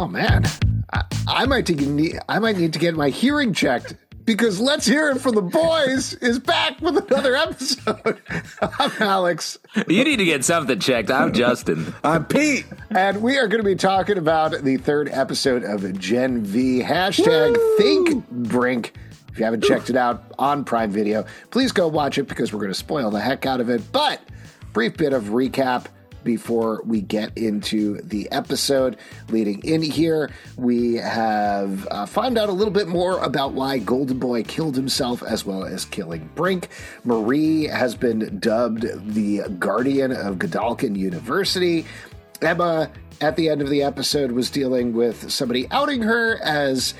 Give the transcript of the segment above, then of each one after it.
Oh man, I, I might need I might need to get my hearing checked because let's hear it from the boys is back with another episode. I'm Alex. You need to get something checked. I'm Justin. I'm Pete. And we are going to be talking about the third episode of Gen V. Hashtag Woo! Think Brink. If you haven't checked it out on Prime Video, please go watch it because we're going to spoil the heck out of it. But brief bit of recap before we get into the episode. Leading in here, we have uh, found out a little bit more about why Golden Boy killed himself as well as killing Brink. Marie has been dubbed the guardian of Godolkin University. Emma, at the end of the episode, was dealing with somebody outing her as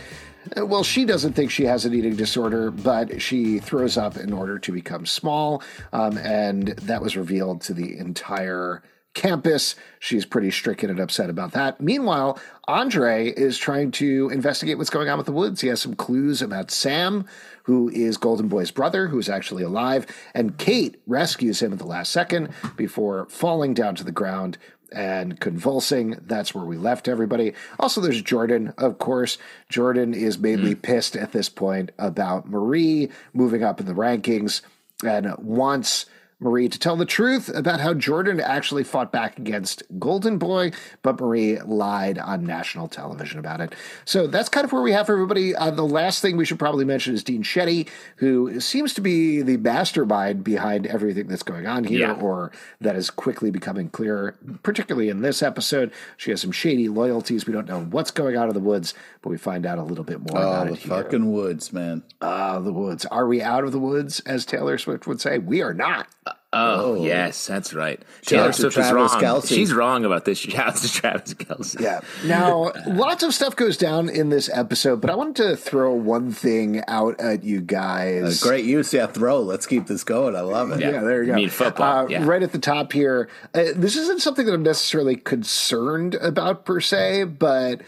well, she doesn't think she has an eating disorder, but she throws up in order to become small. Um, and that was revealed to the entire campus. She's pretty stricken and upset about that. Meanwhile, Andre is trying to investigate what's going on with the woods. He has some clues about Sam, who is Golden Boy's brother, who's actually alive, and Cate rescues him at the last second before falling down to the ground and convulsing. That's where we left everybody. Also, there's Jordan, of course. Jordan is mainly mm. pissed at this point about Marie moving up in the rankings and wants Marie to tell the truth about how Jordan actually fought back against Golden Boy, but Marie lied on national television about it. So that's kind of where we have for everybody. Uh, the last thing we should probably mention is Dean Shetty, who seems to be the mastermind behind everything that's going on here, yeah. or that is quickly becoming clear, particularly in this episode. She has some shady loyalties. We don't know what's going on in the woods, but we find out a little bit more oh, about the it. fucking woods, man. Ah, uh, the woods. Are we out of the woods, as Taylor Swift would say? We are not. Oh, oh, yes, that's right. Taylor Swift is wrong. Kelce. She's wrong about this. Shouts to Travis Kelce. Yeah. Now, lots of stuff goes down in this episode, but I wanted to throw one thing out at you guys. Uh, great use, yeah. Throw. Let's keep this going. I love it. Yeah, yeah there you go. mean football. Uh, yeah. Right at the top here. Uh, this isn't something that I'm necessarily concerned about per se, but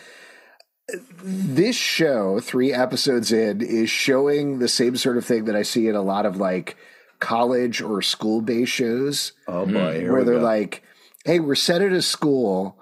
this show, three episodes in, is showing the same sort of thing that I see in a lot of like college or school based shows. Oh boy, where they're go. like, "Hey, we're set at a school.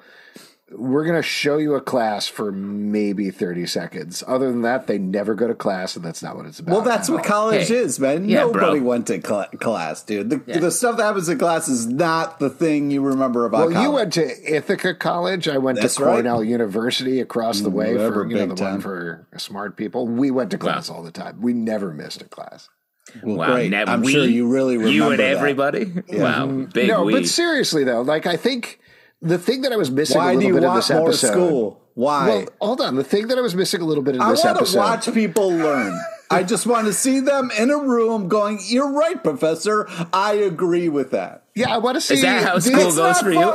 We're going to show you a class for maybe 30 seconds. Other than that, they never go to class, and that's not what it's about. Well, that's what college hey, is, man. Yeah, Nobody bro. went to cl- class, dude. The, yeah. the, stuff that happens in class is not the thing you remember about Well, college. you went to Ithaca College. I went that's to Cornell right. University across the mm, way for you know, the time. one for smart people. We went to class wow. all the time. We never missed a class. Well, wow, great. Ne- I'm we, sure you really remember you and that. everybody. Yeah. Wow, mm-hmm. big no, we. but seriously though, like I think the thing that I was missing Why a little bit in this episode. School? Why? Well, hold on. The thing that I was missing a little bit in I this episode. I want to watch people learn. I just want to see them in a room going, "You're right, Professor. I agree with that." Yeah, I want to see. Is that how school goes for you?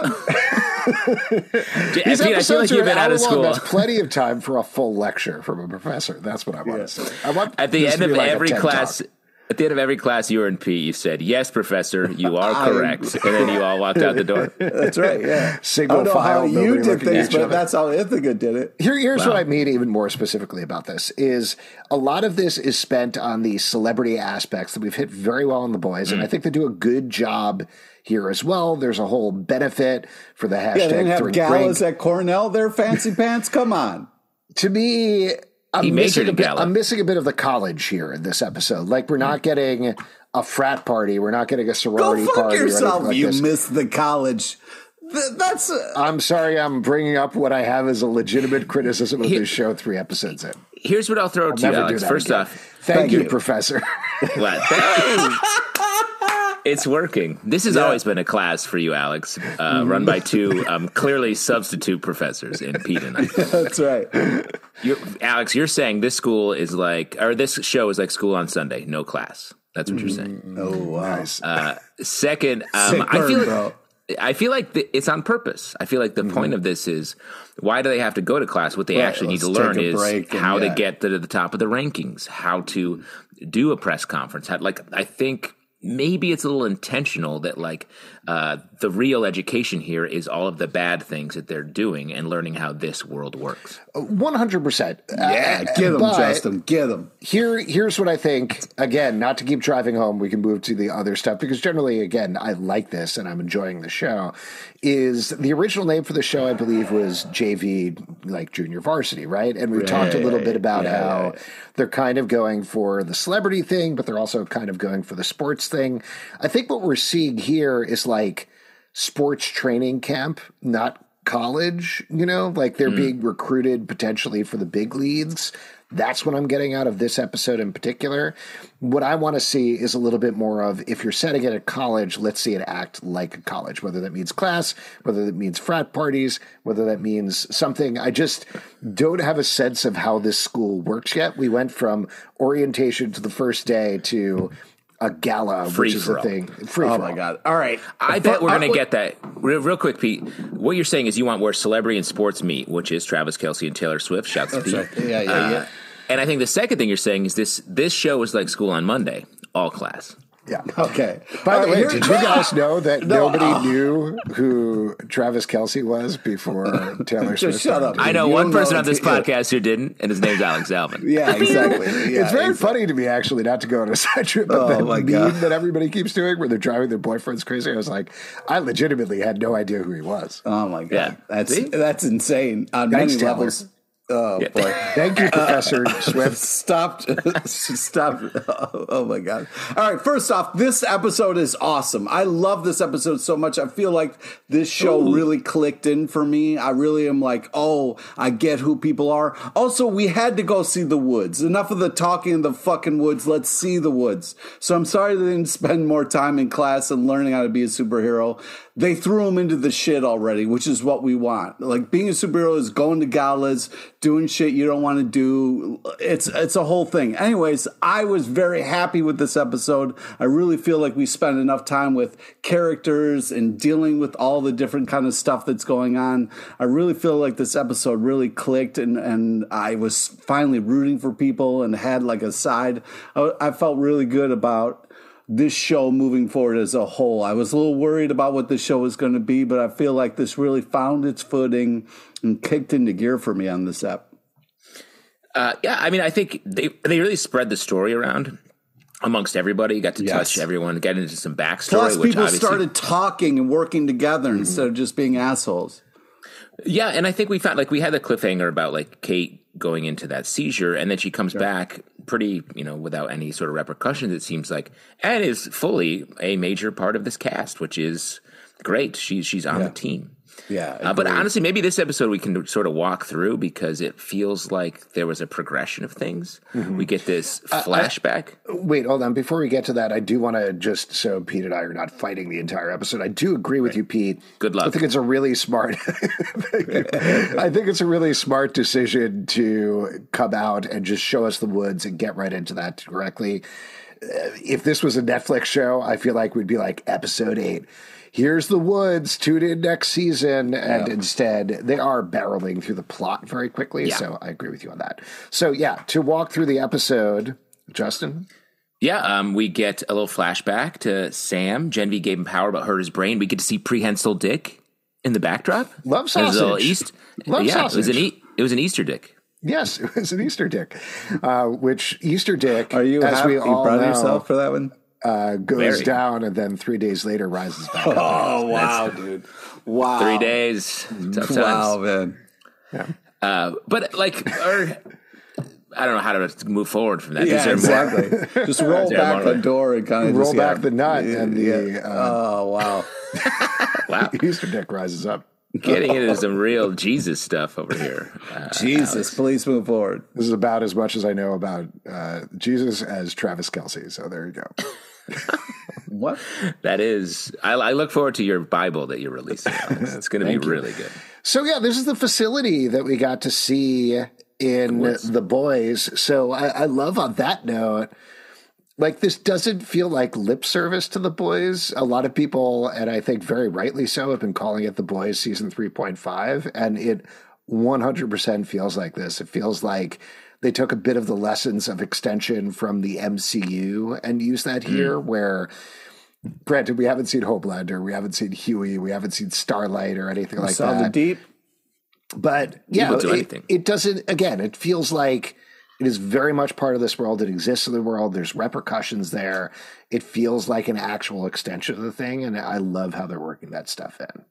These Pete, episodes like are an hour long. There's plenty of time for a full lecture from a professor. That's what I want yeah. to say. I want at the end of like every class. Talk. At the end of every class, you were in P. You said, "Yes, professor, you are correct," and then you all walked out the door. That's right. Yeah. Single I don't know file. How you did things, but that's how Ithaca did it. Here, here's wow. what I mean, even more specifically about this: is a lot of this is spent on the celebrity aspects that we've hit very well on the boys, mm. and I think they do a good job here as well. There's a whole benefit for the hashtag. Yeah, they have galas at Cornell. They're fancy pants. Come on. To me, I'm missing, a bit, I'm missing a bit of the college here in this episode. Like we're not getting a frat party. We're not getting a sorority Go fuck party. yourself. Like you this. missed the college. That's. A- I'm sorry. I'm bringing up what I have as a legitimate criticism of this show. Three episodes in. Here's what I'll throw I'll to you, Alex. First again. off, thank, thank you, you, Professor. What? it's working. This has yeah. always been a class for you, Alex, uh, run by two um, clearly substitute professors in Pete and I. That's right. You're, Alex, you're saying this school is like, or this show is like school on Sunday, no class. That's what you're saying. Mm, oh, wow. Nice. Uh, second, um, I feel like, I feel like the, it's on purpose. I feel like the mm-hmm. point of this is why do they have to go to class? What they right, actually need to learn is and, how yeah. to get to the top of the rankings, how to do a press conference. How, like I think maybe it's a little intentional that like uh, the real education here is all of the bad things that they're doing and learning how this world works. One hundred percent. Yeah, uh, get them, Justin. Get them. Here, here's what I think. Again, not to keep driving home, we can move to the other stuff because generally, again, I like this and I'm enjoying the show. Is the original name for the show? I believe was JV, like junior varsity, right? And we right, talked a little bit about yeah, how yeah. they're kind of going for the celebrity thing, but they're also kind of going for the sports thing. I think what we're seeing here is like sports training camp, not college, you know, like they're mm. being recruited potentially for the big leagues. That's what I'm getting out of this episode in particular. What I want to see is a little bit more of if you're setting it at college, let's see it act like a college, whether that means class, whether that means frat parties, whether that means something. I just don't have a sense of how this school works yet. We went from orientation to the first day to a gala, Free which is a thing. Free oh my god! All right, I bet we're gonna get that real, real, quick, Pete. What you're saying is you want where celebrity and sports meet, which is Travis Kelce and Taylor Swift. Shouts to Pete. Right. Yeah, yeah, uh, yeah. And I think the second thing you're saying is this: this show is like school on Monday, all class. Yeah. Okay. By the way, did you guys know that no, nobody uh, knew who Travis Kelce was before Taylor Swift? shut up. I know one person on this podcast who didn't, and his name's Alex Alvin. yeah, exactly. Yeah, it's very exactly. funny to me, actually, not to go on a side trip, but oh, the meme God. that everybody keeps doing where they're driving their boyfriends crazy. I was like, I legitimately had no idea who he was. Oh my God. Yeah. That's that's insane on Thanks, many Taylor. levels. Oh yeah. boy! Thank you, Professor Swift. Stopped. Stopped. Oh, oh, my god! All right. First off, this episode is awesome. I love this episode so much. I feel like this show Ooh. really clicked in for me. I really am like, oh, I get who people are. Also, we had to go see the woods. Enough of the talking in the fucking woods. Let's see the woods. So I'm sorry they didn't spend more time in class and learning how to be a superhero they threw him into the shit already, which is what we want. Like being a superhero is going to galas, doing shit you don't want to do. It's it's a whole thing. Anyways, I was very happy with this episode. I really feel like we spent enough time with characters and dealing with all the different kind of stuff that's going on. I really feel like this episode really clicked and and I was finally rooting for people and had like a side. I, I felt really good about this show moving forward as a whole. I was a little worried about what the show was going to be, but I feel like this really found its footing and kicked into gear for me on this app. Uh, yeah, I mean, I think they they really spread the story around amongst everybody. Got to yes. touch everyone, get into some backstory. Plus, people started talking and working together mm-hmm. instead of just being assholes. Yeah, and I think we found like we had the cliffhanger about like Cate going into that seizure, and then she comes sure. back pretty, you know, without any sort of repercussions. It seems like, and is fully a major part of this cast, which is great. She's she's on yeah. the team. Yeah. Uh, but honestly, maybe this episode we can sort of walk through because it feels like there was a progression of things. Mm-hmm. We get this flashback. Uh, I, wait, hold on. Before we get to that, I do want to just so Pete and I are not fighting the entire episode. I do agree with right. you, Pete. Good luck. I think it's a really smart. I think it's a really smart decision to come out and just show us the woods and get right into that directly. Uh, if this was a Netflix show, I feel like we'd be like episode eight here's the woods, tune in next season. And yeah. instead, they are barreling through the plot very quickly. Yeah. So I agree with you on that. So, yeah, to walk through the episode, Justin? Yeah, um, we get a little flashback to Sam. Gen gave him power, but hurt his brain. We get to see prehensile Dick in the backdrop. Love sausage. East, Love yeah, sausage. It was, an e- it was an Easter Dick. Yes, it was an Easter Dick. Uh, which Easter Dick, are you as happy, we all proud know, yourself for that one? Uh, goes Very. down and then three days later rises back up. Oh wow, dude! Wow, three days. Tough wow, man. Yeah. Uh, but like, or I don't know how to move forward from that. Yeah, exactly. Just roll back the door and kind of roll just, back yeah, the nut, and the yeah. uh, oh wow, wow, Easter dick rises up. Getting into some real Jesus stuff over here. Uh, Jesus, Alex. please move forward. This is about as much as I know about uh, Jesus as Travis Kelce. So there you go. what? That is, I, I, look forward to your Bible that you're releasing. It's going to be you. really good. So yeah, this is the facility that we got to see in the boys. So I, I love on that note like this doesn't feel like lip service to the boys. A lot of people, and I think very rightly so, have been calling it the boys season 3.5. And it 100% feels like this. It feels like they took a bit of the lessons of extension from the MCU and used that here, mm. where granted we haven't seen Homelander, we haven't seen Hughie, we haven't seen Starlight or anything we like that. The Deep, but yeah, it, it doesn't. Again, it feels like it is very much part of this world. It exists in the world. There's repercussions there. It feels like an actual extension of the thing, and I love how they're working that stuff in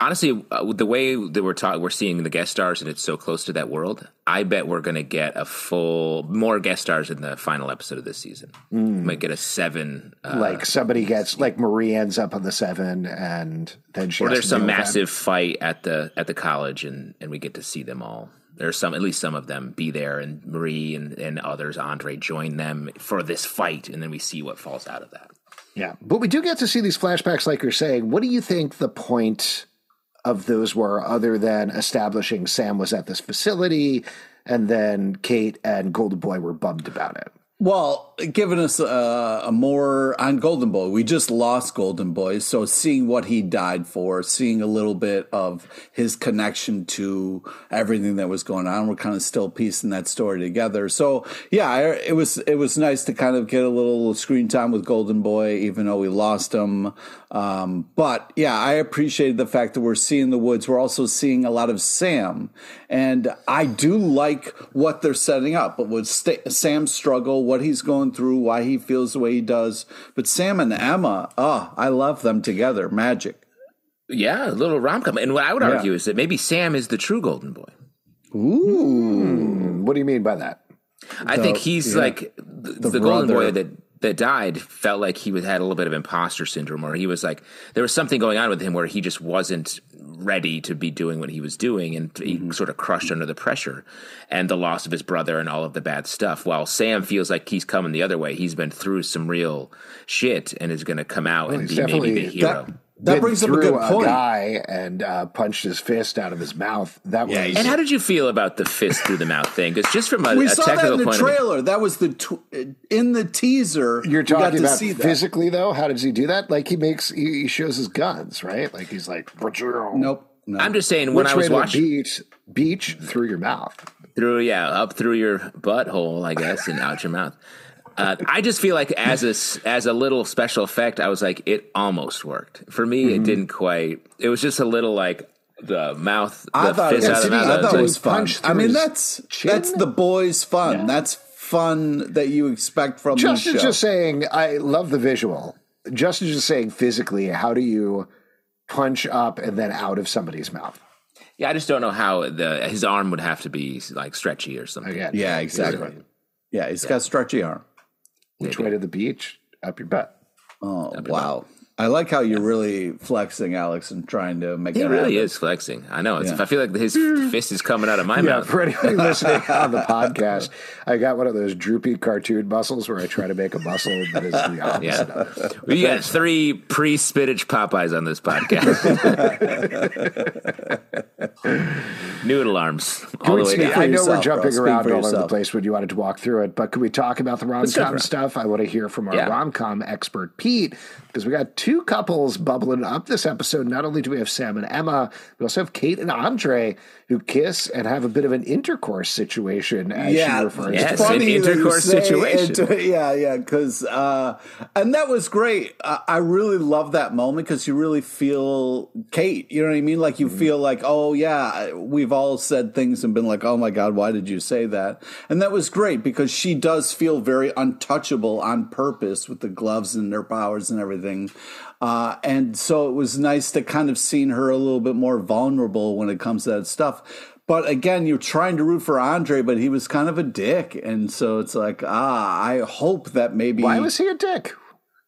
honestly, uh, the way that we're talking, we're seeing the guest stars, and it's so close to that world. I bet we're going to get a full more guest stars in the final episode of this season. Mm. might get a seven. Uh, like somebody gets like Marie ends up on the seven, and then she. Or there's some massive fight at the at the college, and and we get to see them all. There's some, at least some of them, be there, and Marie and, and others, Andre, join them for this fight, and then we see what falls out of that. Yeah, but we do get to see these flashbacks, like you're saying. What do you think the point of those were, other than establishing Sam was at this facility, and then Cate and Golden Boy were bummed about it. Well, giving us a, a, more on Golden Boy. We just lost Golden Boy, so seeing what he died for, seeing a little bit of his connection to everything that was going on, we're kind of still piecing that story together. So yeah, it was it was nice to kind of get a little screen time with Golden Boy, even though we lost him. Um, but yeah, I appreciated the fact that we're seeing the woods. We're also seeing a lot of Sam, and I do like what they're setting up. But with St- Sam's struggle, what he's going through, why he feels the way he does. But Sam and Emma, oh, I love them together. Magic. Yeah, a little rom com. And what I would yeah. argue is that maybe Sam is the true Golden Boy. Ooh, what do you mean by that? I the, think he's yeah. like the, the, the Golden Boy that that died felt like he had a little bit of imposter syndrome, or he was like there was something going on with him where he just wasn't ready to be doing what he was doing, and he mm-hmm. sort of crushed under the pressure and the loss of his brother and all of the bad stuff. While Sam feels like he's coming the other way, he's been through some real shit and is going to come out well, and be maybe the hero. That- that brings up a good point. A guy and uh, punched his fist out of his mouth. That yeah, was. And how did you feel about the fist through the mouth thing? Because just from a, we a saw that in the trailer. That was the tw- in the teaser. You're talking about physically though. How does he do that? Like he makes he shows his guns, right? Like he's like. Nope. No. I'm just saying when Which I was watching beach, beach through your mouth, through yeah, up through your butthole, I guess, and out your mouth. Uh, I just feel like as a as a little special effect, I was like, it almost worked. For me, mm-hmm. it didn't quite. It was just a little like the mouth. The I thought, yeah, see, I thought it was fun. I mean, that's chin? that's the boys' fun. Yeah. That's fun that you expect from. The Justin's just saying, I love the visual. Justin's just saying, physically, how do you punch up and then out of somebody's mouth? Yeah, I just don't know how the his arm would have to be like stretchy or something. Again, yeah, exactly. Yeah, he's yeah. got a stretchy arm. Which way to the beach? Up your butt. Oh wow! I like how you're really flexing, Alex, and trying to make. He really happen. is flexing. I know. Yeah. I feel like his fist is coming out of my yeah, mouth. For anybody listening on the podcast, I got one of those droopy cartoon muscles where I try to make a muscle that is the opposite. Yeah. Of. We got three pre-spinach Popeyes on this podcast. Noodle arms. All the way down. I know we're jumping bro. around all over the place when you wanted to walk through it, but could we talk about the rom com stuff? I want to hear from our yeah. rom com expert Pete because we got two couples bubbling up this episode. Not only do we have Sam and Emma, we also have Cate and Andre who kiss and have a bit of an intercourse situation, as yeah, she refers yes, to. Funny an intercourse situation. Inter- yeah, yeah, because uh, and that was great. I, I really love that moment because you really feel Cate. You know what I mean? Like you mm-hmm. feel like, oh yeah, we've all said things and been like, oh my god, why did you say that? And that was great because she does feel very untouchable on purpose with the gloves and their powers and everything. Uh, and so it was nice to kind of see her a little bit more vulnerable when it comes to that stuff. But again, you're trying to root for Andre, but he was kind of a dick. And so it's like, ah, I hope that maybe. Why was he a dick?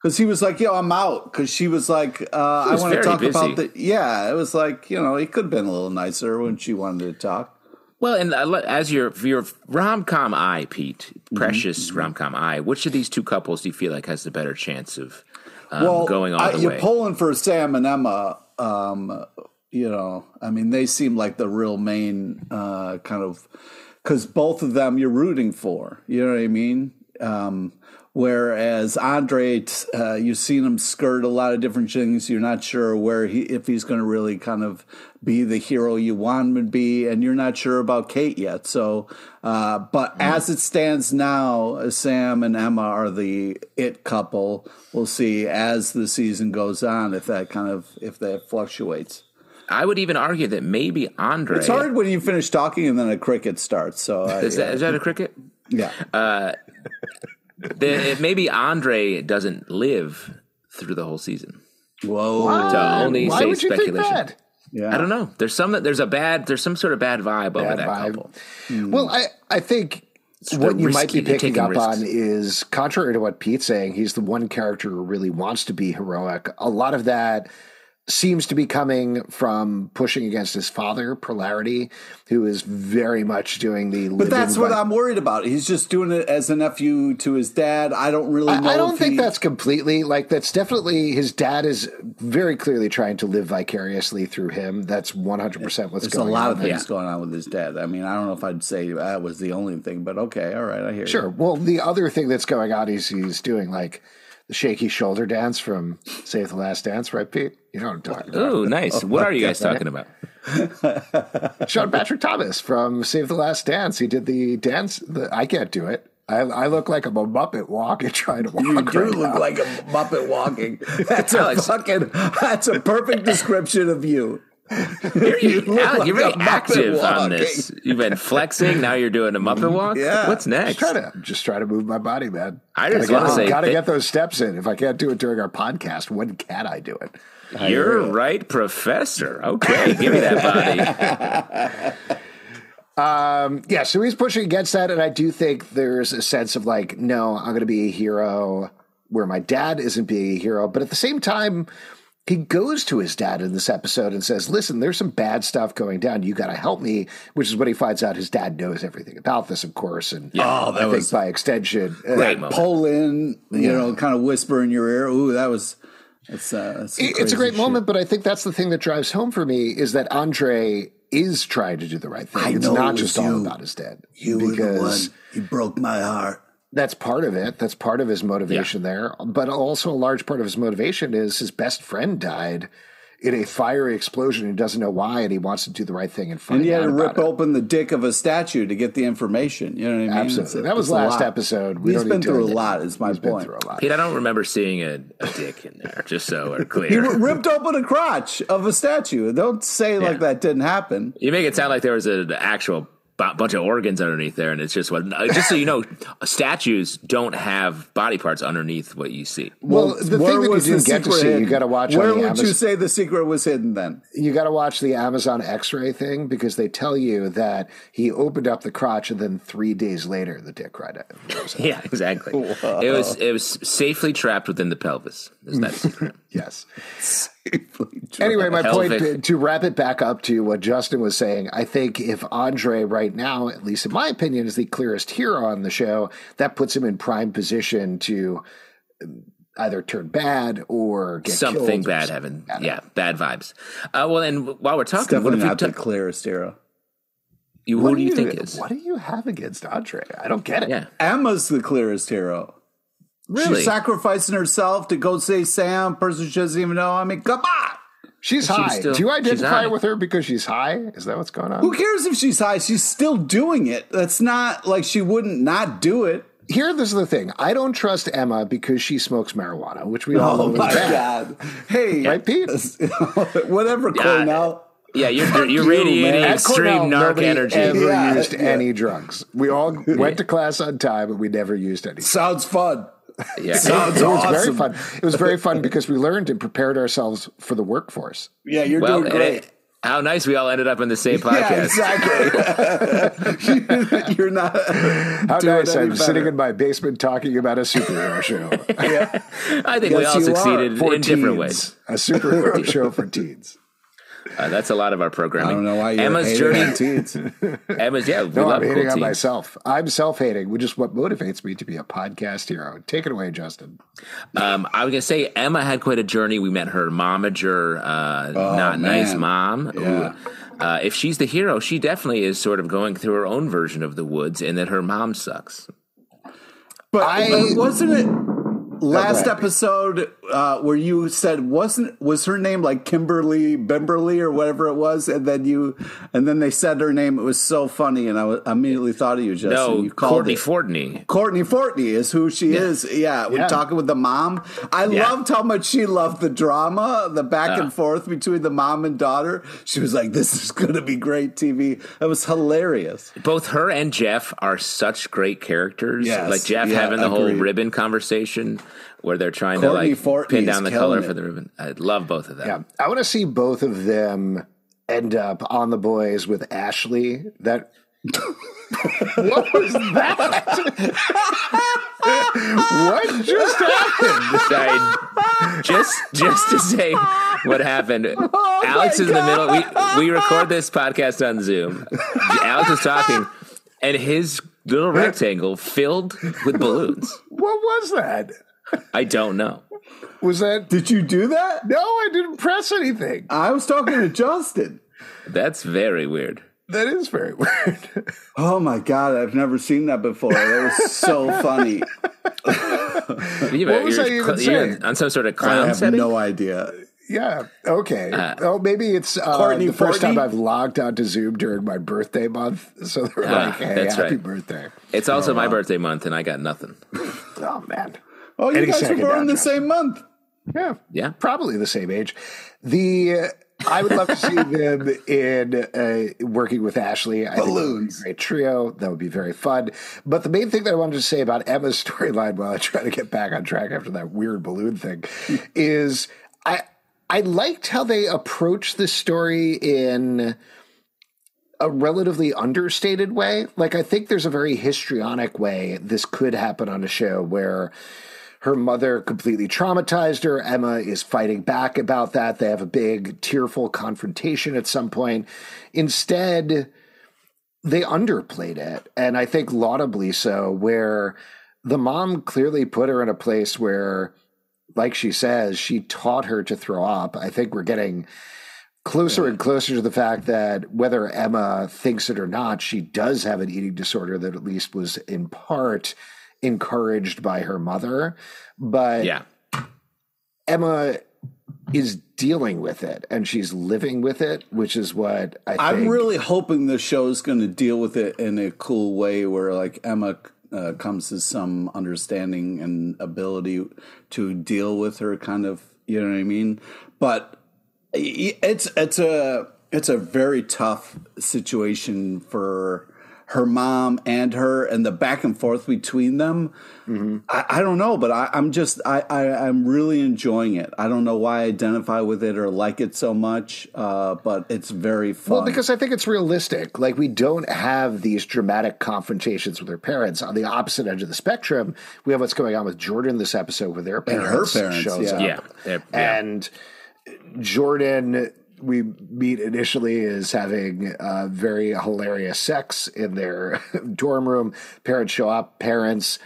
Because he was like, yo, I'm out. Because she was like, uh, was I want to talk busy. about the. Yeah, it was like, you know, he could have been a little nicer when she wanted to talk. Well, and as your your rom com eye, Pete, precious mm-hmm. rom com eye, which of these two couples do you feel like has the better chance of um, well, going all the you're way. pulling for Sam and Emma. Um, you know, I mean, they seem like the real main uh, kind of because both of them you're rooting for. You know what I mean? Um, Whereas Andre, uh, you've seen him skirt a lot of different things. You're not sure where he, if he's going to really kind of be the hero you want him to be, and you're not sure about Cate yet. So, uh, but mm. as it stands now, Sam and Emma are the it couple. We'll see as the season goes on if that kind of if that fluctuates. I would even argue that maybe Andre. It's hard when you finish talking and then a cricket starts. So is, that, is that a cricket? Yeah. Uh, the, maybe Andre doesn't live through the whole season. Whoa! Why? only Why say would you speculation. Think that? Yeah. I don't know. There's some that there's a bad there's some sort of bad vibe bad over that vibe. couple. Mm. Well, I I think what you might be picking up risks. on is contrary to what Pete's saying, he's the one character who really wants to be heroic. A lot of that seems to be coming from pushing against his father, Polarity, who is very much doing the. But that's what I'm worried about. He's just doing it as a nephew to his dad. I don't really know. I, I don't think he... that's completely like that's definitely his dad is very clearly trying to live vicariously through him. That's 100 percent what's There's going on. a lot on of things yeah. going on with his dad. I mean, I don't know if I'd say that was the only thing, but okay, all right, I hear. Sure. You. Well, the other thing that's going on is he's doing like the shaky shoulder dance from Save the Last Dance, right, Pete? You know what I'm talking about. Oh, nice. What are you guys talking about? Sean Patrick Thomas from Save the Last Dance. He did the dance. The, I can't do it. I, I, look like I'm a Muppet walking, trying to walk. You do right look now. like a Muppet walking. That's a fucking. That's a perfect description of you. You're, you, you Alec, like you're very active on this. You've been flexing. Now you're doing a Muppet walk. Yeah. What's next? Just try to just try to move my body, man. I just want to say, gotta get those steps in. If I can't do it during our podcast, when can I do it? You're right, Professor. Okay, give me that body. Um, yeah, so he's pushing against that, and I do think there's a sense of like, no, I'm going to be a hero where my dad isn't being a hero, but at the same time, he goes to his dad in this episode and says, "Listen, there's some bad stuff going down. You got to help me." Which is what he finds out. His dad knows everything about this, of course, and yeah. oh, that I was by extension, great uh, pull in, you yeah. know, kind of whisper in your ear. Ooh, that was. That's, uh, that's it's a great shit. moment, but I think that's the thing that drives home for me is that Andre is trying to do the right thing. I it's not it just you. all about his dad. You because were the one. You broke my heart that's part of it. That's part of his motivation yeah. there. But also a large part of his motivation is his best friend died in a fiery explosion. He doesn't know why, and he wants to do the right thing and find. And he had to rip it. open the dick of a statue to get the information. You know what I mean? Absolutely. that was last episode. We He's been through a lot. Is my He's point. Pete, I don't remember seeing a, a dick in there. Just so we're clear, he ripped open a crotch of a statue. Don't say yeah. like that didn't happen. You make it sound like there was an actual bunch of organs underneath there, and it's just what. Uh, just so you know, statues don't have body parts underneath what you see. Well, well the thing that you didn't get to see, hidden? you got to watch. Where would Amazon, you say the secret was hidden? Then you got to watch the Amazon X-ray thing because they tell you that he opened up the crotch, and then three days later, the dick right out. yeah, exactly. Whoa. It was it was safely trapped within the pelvis. Is that secret? Yes. anyway, my point to, to, wrap it back up to what Justin was saying, I think if Andre right now, at least in my opinion, is the clearest hero on the show, that puts him in prime position to either turn bad or get something bad having yeah bad vibes. Uh, well, and while we're talking, it's definitely not the clearest hero. You, who do, do you, think is? What do you have against Andre? I don't get it. Yeah, Emma's the clearest hero. Really? She's sacrificing herself to go say Sam, person she doesn't even know. I mean, come on. She's high. Still, Do you identify with her because she's high? Is that what's going on? Who cares if she's high? She's still doing it. That's not like she wouldn't not do it. Here, this is the thing. I don't trust Emma because she smokes marijuana, which we all oh know. Oh my god! Hey, right, Pete? Whatever, yeah, Cornell. Yeah, you're, you're radiating you, extreme Cornell, narc energy. Ever yeah, used yeah. any drugs? We all went to class on time, but we never used any. Sounds fun. Yeah, sounds it, awesome. was very fun. It was very fun because we learned and prepared ourselves for the workforce. Yeah, you're well, doing eh, great. It, how nice we all ended up in the same podcast. Yeah, exactly. You're not. How nice I'm better. sitting in my basement talking about a superhero show. yeah. I think yes, we all succeeded in teens. different ways. A superhero show for teens. Uh, that's a lot of our programming. I don't know why you Emma's journey. Emma's yeah. We no, love I'm hating cool on myself. I'm self-hating, which is what motivates me to be a podcast hero. Take it away, Justin. Um, I was gonna say Emma had quite a journey. We met her momager, uh, oh, not man. nice mom. Yeah. uh, if she's the hero, she definitely is sort of going through her own version of the woods, and that her mom sucks. But I- wasn't it last ahead. episode uh, where you said wasn't was her name like Kimberly Bimberly or whatever it was, and then you and then they said her name. It was so funny, and I was- immediately thought of you, Justin. No, you called Courtney it. Fortney. Courtney Fortney is who she is. Yeah, we're Yeah. talking with the mom. I Yeah. loved how much she loved the drama, the back Uh. and forth between the mom and daughter. She was like, "This is going to be great TV." It was hilarious. Both her and Jeff are such great characters. Yes, like Jeff yeah, having the whole agreed. ribbon conversation where they're trying Courtney to like pin down the color it. for the ribbon. I love both of them. Yeah, I want to see both of them end up on the boys with Ashley. That what was that? what just happened? I- just just to say what happened. Oh Alex is in the middle. We we record this podcast on Zoom. Alex is talking, and his little rectangle filled with balloons. What was that? I don't know. Was that? Did you do that? No, I didn't press anything. I was talking to Justin. That's very weird. That is very weird. Oh my god, I've never seen that before. That was so funny. You, What was you're, I even you're saying? on some sort of clown I clown have setting. no idea. Yeah. Okay. oh, maybe it's uh, Courtney the first time I've logged on to Zoom during my birthday month. So they're Ah, like, "Hey, that's happy right. birthday!" It's also my birthday month, and I got nothing. Oh man. Oh, you Any guys were born now, the same month. Yeah. Yeah. Probably the same age. The uh, I would love to see them in uh, working with Ashley. I think that would be Balloons. a great trio. That would be very fun. But the main thing that I wanted to say about Emma's storyline, while I try to get back on track after that weird balloon thing, is I I liked how they approached this story in a relatively understated way. Like I think there's a very histrionic way this could happen on a show where her mother completely traumatized her. Emma is fighting back about that. They have a big tearful confrontation at some point. Instead, they underplayed it, and I think laudably so, where the mom clearly put her in a place where, like she says, she taught her to throw up. I think we're getting closer and closer to the fact that whether Emma thinks it or not, she does have an eating disorder that at least was in part encouraged by her mother. But Yeah. Emma is dealing with it and she's living with it, which is what I think. I'm really hoping the show is going to deal with it in a cool way where like Emma uh, comes to some understanding and ability to deal with her kind of, you know what I mean? But it's it's a it's a very tough situation for her mom and her and the back and forth between them. I, I don't know, but I, I'm just I, I I'm really enjoying it. I don't know why I identify with it or like it so much, uh, but it's very fun. Well, because I think it's realistic. Like we don't have these dramatic confrontations with her parents. On the opposite end of the spectrum, we have what's going on with Jordan this episode, where their And parents, her parents, shows yeah. up, Yeah. Yeah. and Jordan. We meet initially is having uh, very hilarious sex in their dorm room. Parents show up. Parents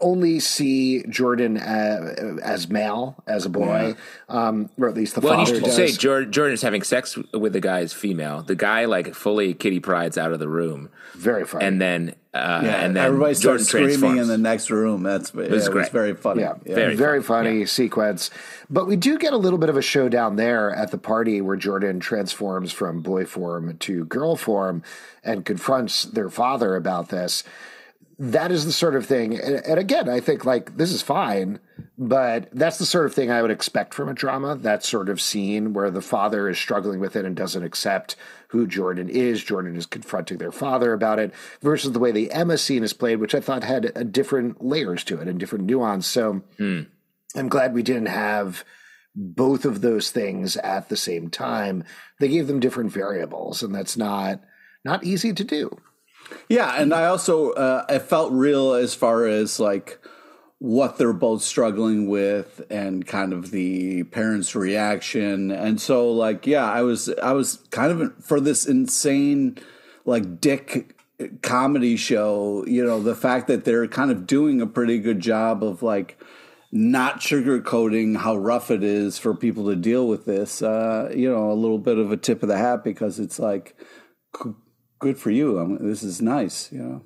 only see Jordan uh, as male, as a boy, um, or at least the Well, and father you should does. say Jordan, Jordan's having sex with the guy is female. The guy like fully kitty prides out of the room, very funny. and then uh, Yeah, and then everybody Jordan starts screaming transforms. in the next room. That's yeah, it was great. very funny. Yeah, Very very, fun, funny sequence. But we do get a little bit of a showdown there at the party where Jordan transforms from boy form to girl form and confronts their father about this. That is the sort of thing, and, and again, I think like this is fine, but that's the sort of thing I would expect from a drama. That sort of scene where the father is struggling with it and doesn't accept who Jordan is. Jordan is confronting their father about it, versus the way the Emma scene is played, which I thought had a different layers to it and different nuance. So. Hmm. I'm glad we didn't have both of those things at the same time. They gave them different variables, and that's not not easy to do. Yeah, and I also uh, it felt real as far as like what they're both struggling with and kind of the parents' reaction. And so like yeah, I was I was kind of for this insane like dick comedy show, you know, the fact that they're kind of doing a pretty good job of like not sugarcoating how rough it is for people to deal with this. Uh, you know, a little bit of a tip of the hat because it's like good for you. I mean, this is nice, you know.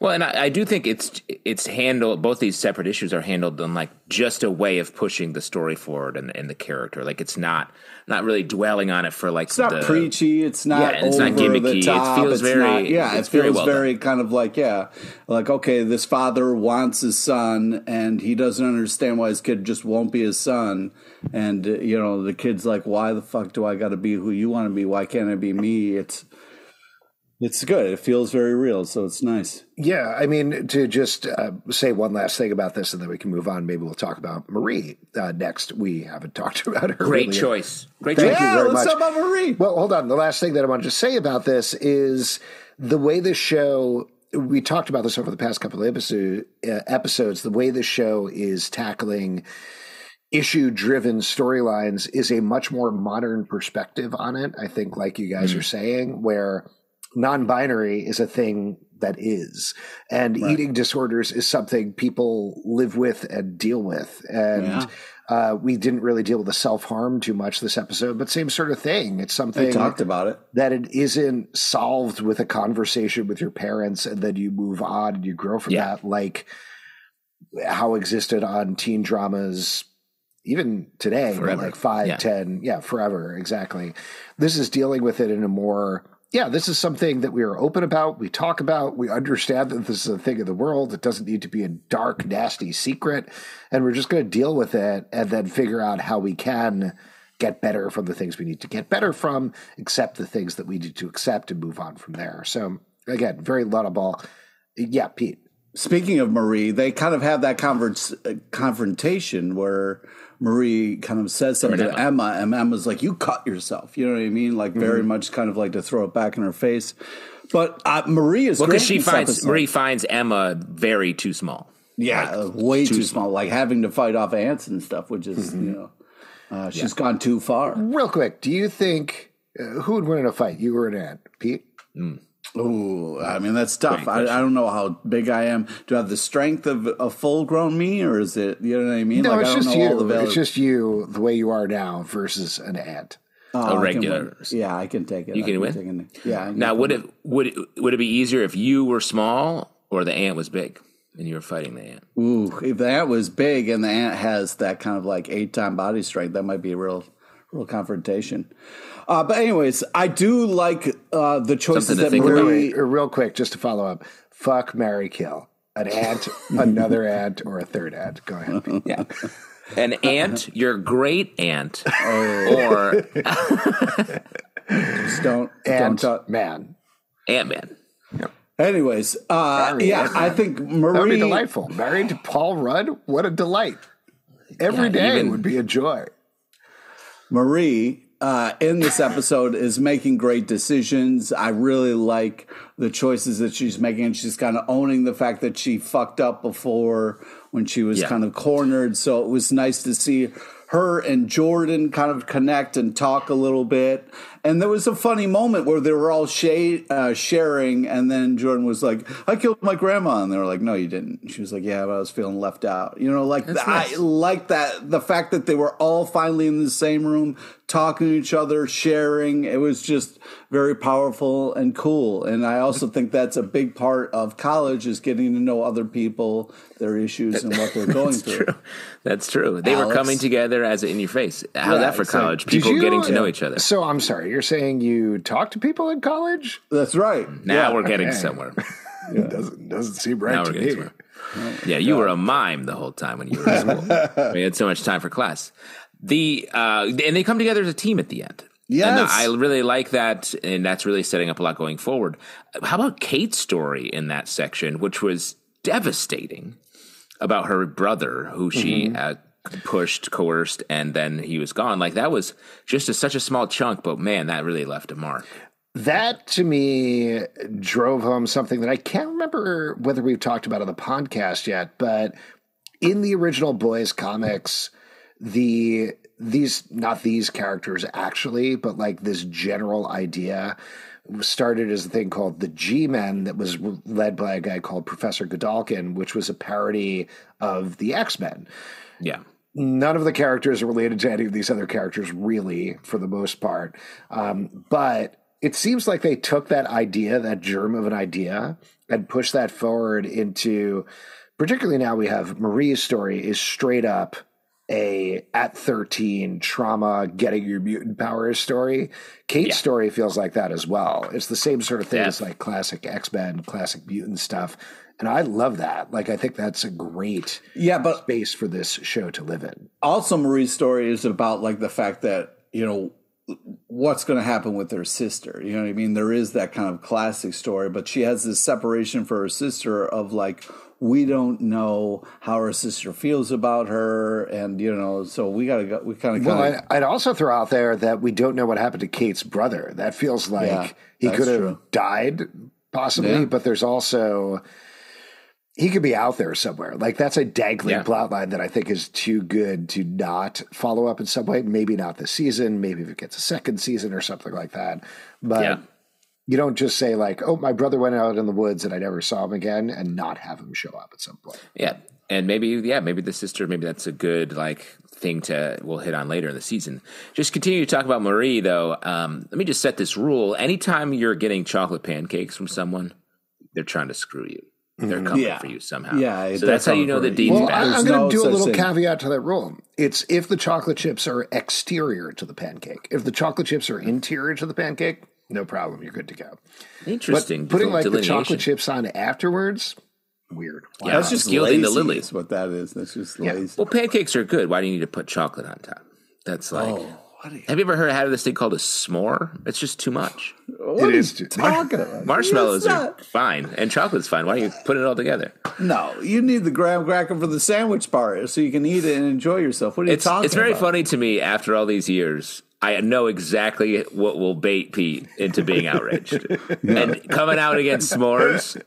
Well, and I, I, do think it's it's handled. Both these separate issues are handled in like just a way of pushing the story forward and, and the character. Like it's not not really dwelling on it for like it's not the, preachy. It's not yeah, it's not gimmicky. It feels very not, yeah. It feels very, well very kind of like yeah, like okay, this father wants his son and he doesn't understand why his kid just won't be his son. And you know the kid's like, why the fuck do I got to be who you want to be? Why can't I be me? It's it's good. It feels very real, so it's nice. Yeah, I mean, to just uh, say one last thing about this, and then we can move on. Maybe we'll talk about Marie uh, next. We haven't talked about her. Great earlier. choice. Great Thank choice. Yeah, you very let's much. talk about Marie. Well, hold on. The last thing that I wanted to say about this is the way this show. We talked about this over the past couple of episode, uh, episodes. The way the show is tackling issue driven storylines is a much more modern perspective on it. I think, like you guys mm. are saying, where non-binary is a thing that is and right. eating disorders is something people live with and deal with and yeah. uh, we didn't really deal with the self-harm too much this episode but same sort of thing it's something we talked about it that it isn't solved with a conversation with your parents and then you move on and you grow from yeah. that like how existed on teen dramas even today like five, yeah. ten, yeah forever exactly this is dealing with it in a more yeah, this is something that we are open about. We talk about. We understand that this is a thing of the world. It doesn't need to be a dark, nasty secret. And we're just going to deal with it and then figure out how we can get better from the things we need to get better from, accept the things that we need to accept and move on from there. So, again, very lovable. Yeah, Pete. Speaking of Marie, they kind of have that conver- uh, confrontation where Marie kind of says something to Emma, and Emma's like, "You cut yourself." You know what I mean? Like very mm-hmm. much kind of like to throw it back in her face. But uh, Marie is well because she finds episode. Marie finds Emma very too small. Yeah, like, way too, too small. small. Like having to fight off ants and stuff, which is mm-hmm. you know, uh, she's yeah. gone too far. Real quick, do you think uh, who would win in a fight, you or an ant, Pete? Mm. Oh, I mean that's tough. I, I, don't know how big I am. Do I have the strength of a full grown me, or is it? You know what I mean? No, like, it's just you. It's just you, the way you are now versus an ant. Oh, a regular. I yeah, I can take it. You can, can win. It. Yeah. Now, would it would it, would it be easier if you were small or the ant was big and you were fighting the ant? Ooh, if the ant was big and the ant has that kind of like eight time body strength, that might be a real, real confrontation. Uh, but anyways, I do like uh, the choices that Marie. Real quick, just to follow up: fuck, Mary, kill an ant, another ant, or a third ant. Go ahead. Yeah. An ant, your great aunt, oh. or just don't ant don't man, ant man. Yep. Anyways, uh, yeah, I think Marie that would be delightful. Married to Paul Rudd, what a delight! Every yeah, day even, would be a joy. Marie uh, in this episode is making great decisions. I really like the choices that she's making. And she's kind of owning the fact that she fucked up before when she was yeah. kind of cornered. So it was nice to see her and Jordan kind of connect and talk a little bit. And there was a funny moment where they were all sh- uh, sharing, and then Jordan was like, "I killed my grandma," and they were like, "No, you didn't." She was like, "Yeah, but I was feeling left out." You know, like the, nice. I like that the fact that they were all finally in the same room talking to each other, sharing. It was just very powerful and cool. And I also think that's a big part of college is getting to know other people, their issues, and what they're going that's through. True. That's true. They Alex. were coming together as in your face. How's yeah, that for college? People you, getting to know each other. So I'm sorry, you're saying you talk to people in college? That's right. Now yeah, we're getting okay. somewhere. yeah. doesn't doesn't seem right now to me. Somewhere. yeah, you were a mime the whole time when you were in school. we had so much time for class. The uh, and they come together as a team at the end. Yes. And I really like that, and that's really setting up a lot going forward. How about Cate's story in that section, which was devastating about her brother, who she mm-hmm. uh, pushed, coerced, and then he was gone. Like that was just a, such a small chunk, but man, that really left a mark. That to me drove home something that I can't remember whether we've talked about on the podcast yet, but in the original Boys comics, the these not these characters actually, but like this general idea started as a thing called the G Men that was led by a guy called Professor Godolkin, which was a parody of the X Men. Yeah. None of the characters are related to any of these other characters, really, for the most part. Um, but it seems like they took that idea, that germ of an idea, and pushed that forward into. Particularly now, we have Marie's story is straight up a at 13 trauma getting your mutant powers story Cate's Yeah. story feels like that as well it's the same sort of thing Yeah. as like classic x-men classic mutant stuff and i love that like i think that's a great Yeah, but space for this show to live in also Marie's story is about like the fact that you know what's going to happen with her sister. You know what I mean? There is that kind of classic story, but she has this separation for her sister of like we don't know how her sister feels about her, and you know, so we gotta go. We kind of well kind of I'd, I'd also throw out there that we don't know what happened to Cate's brother that feels like Yeah, he could have died possibly Yeah. but there's also he could be out there somewhere. Like that's a dangling Yeah. plot line that I think is too good to not follow up in some way. Maybe not this season. Maybe if it gets a second season or something like that. But Yeah. you don't just say like, "Oh, my brother went out in the woods and I never saw him again," and not have him show up at some point. Yeah. And maybe, yeah, maybe the sister, maybe that's a good like thing to we'll hit on later in the season. Just continue to talk about Marie though. Um, let me just set this rule: anytime you're getting chocolate pancakes from someone, they're trying to screw you. They're mm-hmm. coming Yeah. for you somehow. Yeah, so that's how you know the you. deed's Well, bad. I, There's I'm going no to do a little thing. caveat to that rule. It's if the chocolate chips are exterior to the pancake. If the chocolate chips are interior to the pancake, no problem. You're good to go. Interesting. But putting like the chocolate chips on afterwards, weird. Why Yeah. that's just Gilding the lilies. What that is. That's just Yeah. lazy. Well, pancakes are good. Why do you need to put chocolate on top? That's like. Oh, what Have you ever heard had this thing called a s'more? It's just too much. what are is too- talking about? Marshmallows It's are fine, and chocolate's fine. Why don't you put it all together? No, you need the graham cracker for the sandwich part so you can eat it and enjoy yourself. What are you It's talking it's very about? funny to me after all these years. I know exactly what will bait Pete into being outraged. And coming out against s'mores,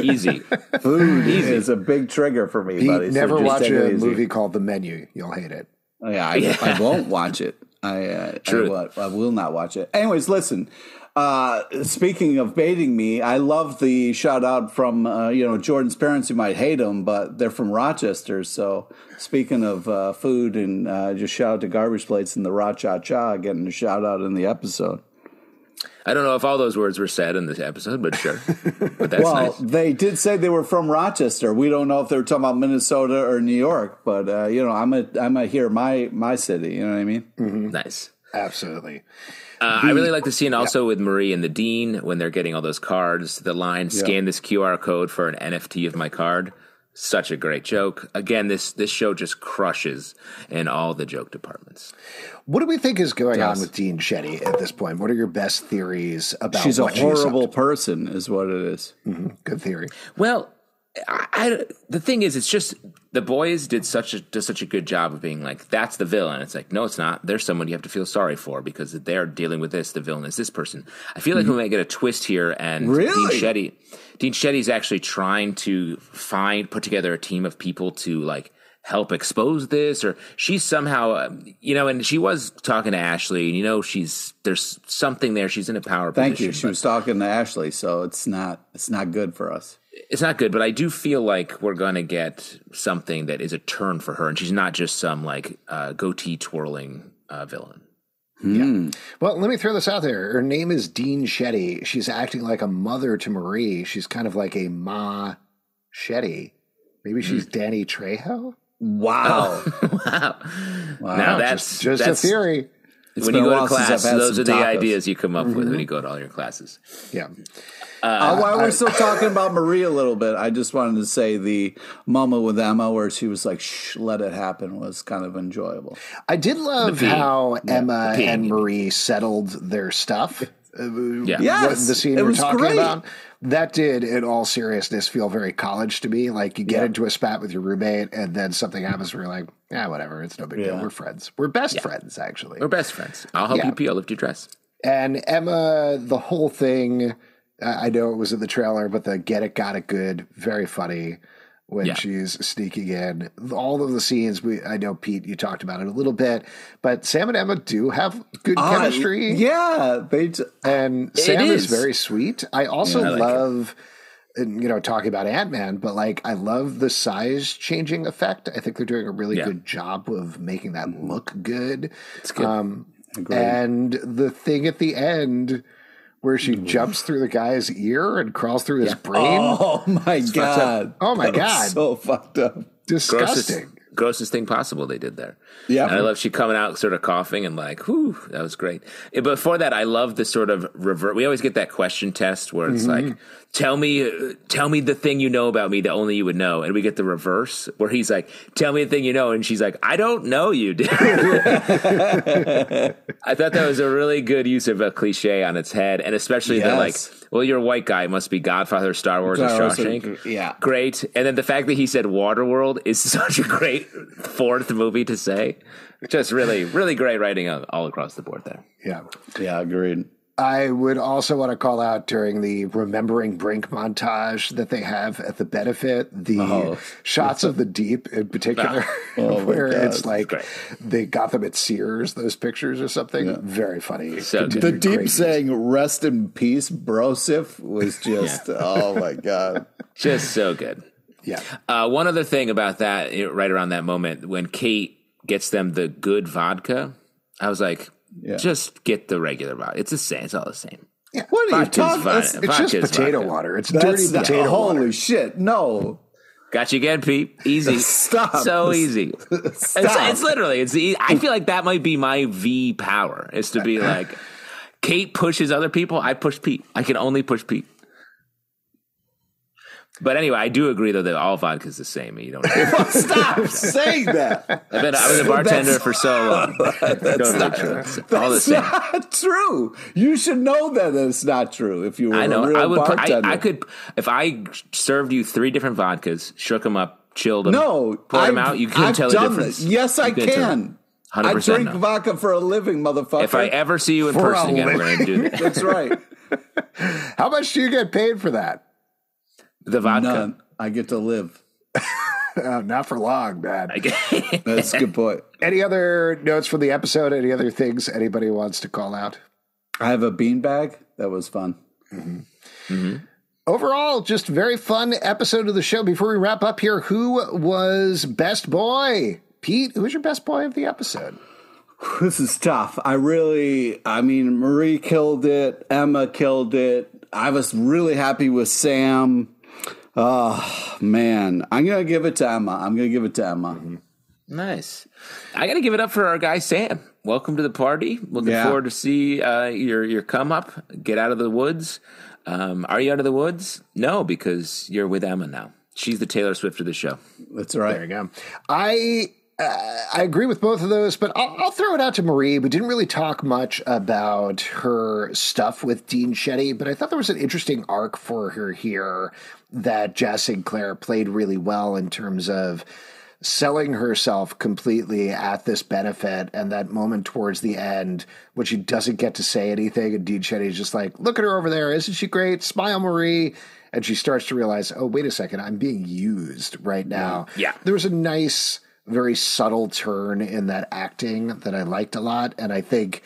easy. Food easy. is a big trigger for me, Pete, buddy. so never just watch a easy. movie called The Menu. You'll hate it. Oh, yeah, I, I won't watch it. I, uh, I, True. will, I will not watch it. Anyways, listen. Uh, speaking of baiting me, I love the shout out from uh, you know Jordan's parents. You might hate them, but they're from Rochester. So speaking of uh, food, and uh, just shout out to Garbage Plates and the Ra Cha Cha getting a shout out in the episode. I don't know if all those words were said in this episode, but sure. But that's well, nice. they did say they were from Rochester. We don't know if they were talking about Minnesota or New York, but uh, you know, I'm a I'm a here my my city. You know what I mean? Nice. Absolutely. Uh, I really like the scene also with Marie and the dean when they're getting all those cards. The line, "Scan this QR code for an NFT of my card." Such a great joke. Again, this this show just crushes in all the joke departments. What do we think is going on with Dean Shetty at this point? What are your best theories about She's a horrible She's person, is what it is. to? Good theory. Well, I, I- the thing is, it's just the boys did such a does such a good job of being like, that's the villain. It's like, no, it's not. There's someone you have to feel sorry for because they're dealing with this. The villain is this person. I feel like we might get a twist here, and Really? Dean Shetty, Dean Shetty's actually trying to find put together a team of people to like help expose this or she's somehow um, you know and she was talking to ashley and you know she's there's something there she's in a power Thank position you. She was talking to Ashley, so it's not it's not good for us. It's not good, but I do feel like we're going to get something that is a turn for her, and she's not just some like uh, goatee twirling uh, villain. Yeah. Well, let me throw this out there. Her name is Dean Shetty. She's acting like a mother to Marie. She's kind of like a Ma Shetty. Maybe she's Danny Trejo? Wow. wow. Wow. Now that's Just, just that's a theory. When you go to class. Those some are the tacos. ideas you come up with when you go to all your classes. Yeah. Uh, while we're still talking about Marie a little bit, I just wanted to say the moment with Emma where she was like, "Shh, let it happen," was kind of enjoyable. I did love pig. how Emma pig. and Marie settled their stuff. Uh, Yeah. Yes, the scene it we're talking great. about. That did, in all seriousness, feel very college to me. Like you get Yeah. into a spat with your roommate, and then something happens where you're like, "Yeah, whatever. It's no big deal. We're friends. We're best friends, actually." We're best friends. I'll help Yeah. you pee. I'll lift your dress. And Emma, the whole thing, I I know it was in the trailer, but the get it, got it good, very funny when Yeah. she's sneaking in. All of the scenes, we I know, Pete, you talked about it a little bit, but Sam and Emma do have good Uh, chemistry. yeah, they. T- And Sam is. is. very sweet. I also Yeah, I like love. And, you know, talking about Ant Man, but like I love the size changing effect. I think they're doing a really Yeah. good job of making that look good. It's good. Um, Agreed. and the thing at the end where she jumps through the guy's ear and crawls through his brain. Oh my god! Oh my That God. so fucked up. Disgusting. grossest, grossest thing possible they did there. Yeah. And I love she coming out sort of coughing and like, whew, that was great. Before that, I love the sort of revert. We always get that question test where it's like, tell me, uh, tell me the thing you know about me that only you would know. And we get the reverse where he's like, tell me the thing you know. And she's like, I don't know you, dude. I thought that was a really good use of a cliche on its head. And especially the like, well, you're a white guy. Must be Godfather, Star Wars, or Star Wars, Shawshank. yeah. Great. And then the fact that he said Waterworld is such a great fourth movie to say. Just really, really great writing all across the board there. Yeah. Yeah, agreed. I would also want to call out during the Remembering Brink montage that they have at the benefit, the Oh. shots of the deep in particular, Oh where it's like they got them at Sears, those pictures or something. Very funny. So. The deep saying "Rest in peace, Brosif" was just oh my god. Just so good. Yeah. Uh, one other thing about that, right around that moment, when Cate gets them the good vodka, I was like, Yeah. just get the regular vodka. It's the same. It's all the same. Yeah. What are you Vodka's talking? fine. That's, It's just potato vodka. water. It's that's dirty not- potato holy water. shit! No, Got you again, Pete. Easy. Stop. So easy. It's, Stop. it's literally. It's. e- I feel like that might be my V power is to be like, Cate pushes other people. I push Pete. I can only push Pete. But anyway, I do agree though that all vodka is the same. You don't. stop saying that. I've been, I was a bartender for so long. Don't not- true. It's all the That's same. not true. You should know that it's not true. If you were I know. a real I would. Put, I, bartender. I could if I served you three different vodkas, shook them up, chilled them, No, poured them I've- out. You couldn't I've tell the difference. this. Yes, I You couldn't can. 100% I drink no. vodka for a living, motherfucker. If I ever see you in For person again, we're going to do that. That's right. How much do you get paid for that? The vodka. None. I get to live. Uh, not for long, man. That's a good point. Any other notes from the episode? Any other things anybody wants to call out? I have a beanbag. That was fun. Overall, just very fun episode of the show. Before we wrap up here, who was best boy? Pete, who was your best boy of the episode? This is tough. I really, I mean, Marie killed it. Emma killed it. I was really happy with Sam. Oh, man. I'm going to give it to Emma. I'm going to give it to Emma. Nice. I got to give it up for our guy Sam. Welcome to the party. Looking Yeah. forward to see uh, your your come up. Get out of the woods. Um, are you out of the woods? No, because you're with Emma now. She's the Taylor Swift of the show. That's right. There you go. I uh, I agree with both of those, but I'll, I'll throw it out to Marie. We didn't really talk much about her stuff with Dean Shetty, but I thought there was an interesting arc for her here that Jaz Sinclair played really well in terms of selling herself completely at this benefit and that moment towards the end when she doesn't get to say anything and Dean Shetty's just like, look at her over there, isn't she great? Smile, Marie. And she starts to realize, oh, wait a second, I'm being used right now. Yeah. There was a nice, very subtle turn in that acting that I liked a lot. And I think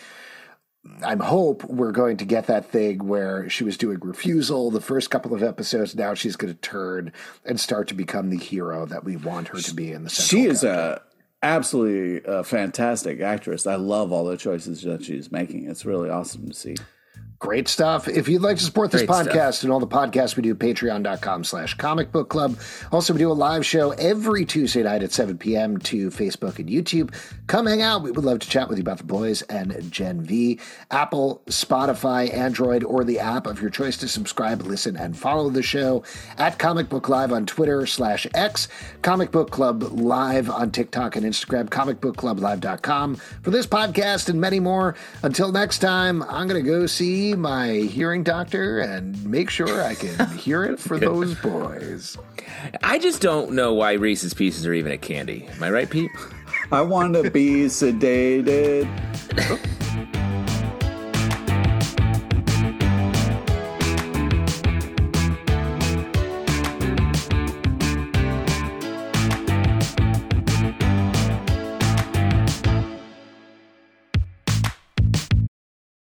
I'm hope we're going to get that thing where she was doing refusal the first couple of episodes. Now she's going to turn and start to become the hero that we want her to be in the. Central She is character. a absolutely a fantastic actress. I love all the choices that she's making. It's really awesome to see. Great stuff. If you'd like to support this Great stuff. podcast and all the podcasts we do, patreon.com slash comic book club. Also, we do a live show every Tuesday night at 7 p.m. to Facebook and YouTube. Come hang out. We would love to chat with you about the boys and Gen V. Apple, Spotify, Android, or the app of your choice to subscribe, listen, and follow the show at Comic Book Live on Twitter slash X, Comic Book Club Live on TikTok and Instagram, comic book club comicbookclublive.com. For this podcast and many more, until next time, I'm going to go see my hearing doctor and make sure I can hear it for those boys. I just don't know why Reese's Pieces are even a candy. Am I right, Pete? I want to be sedated.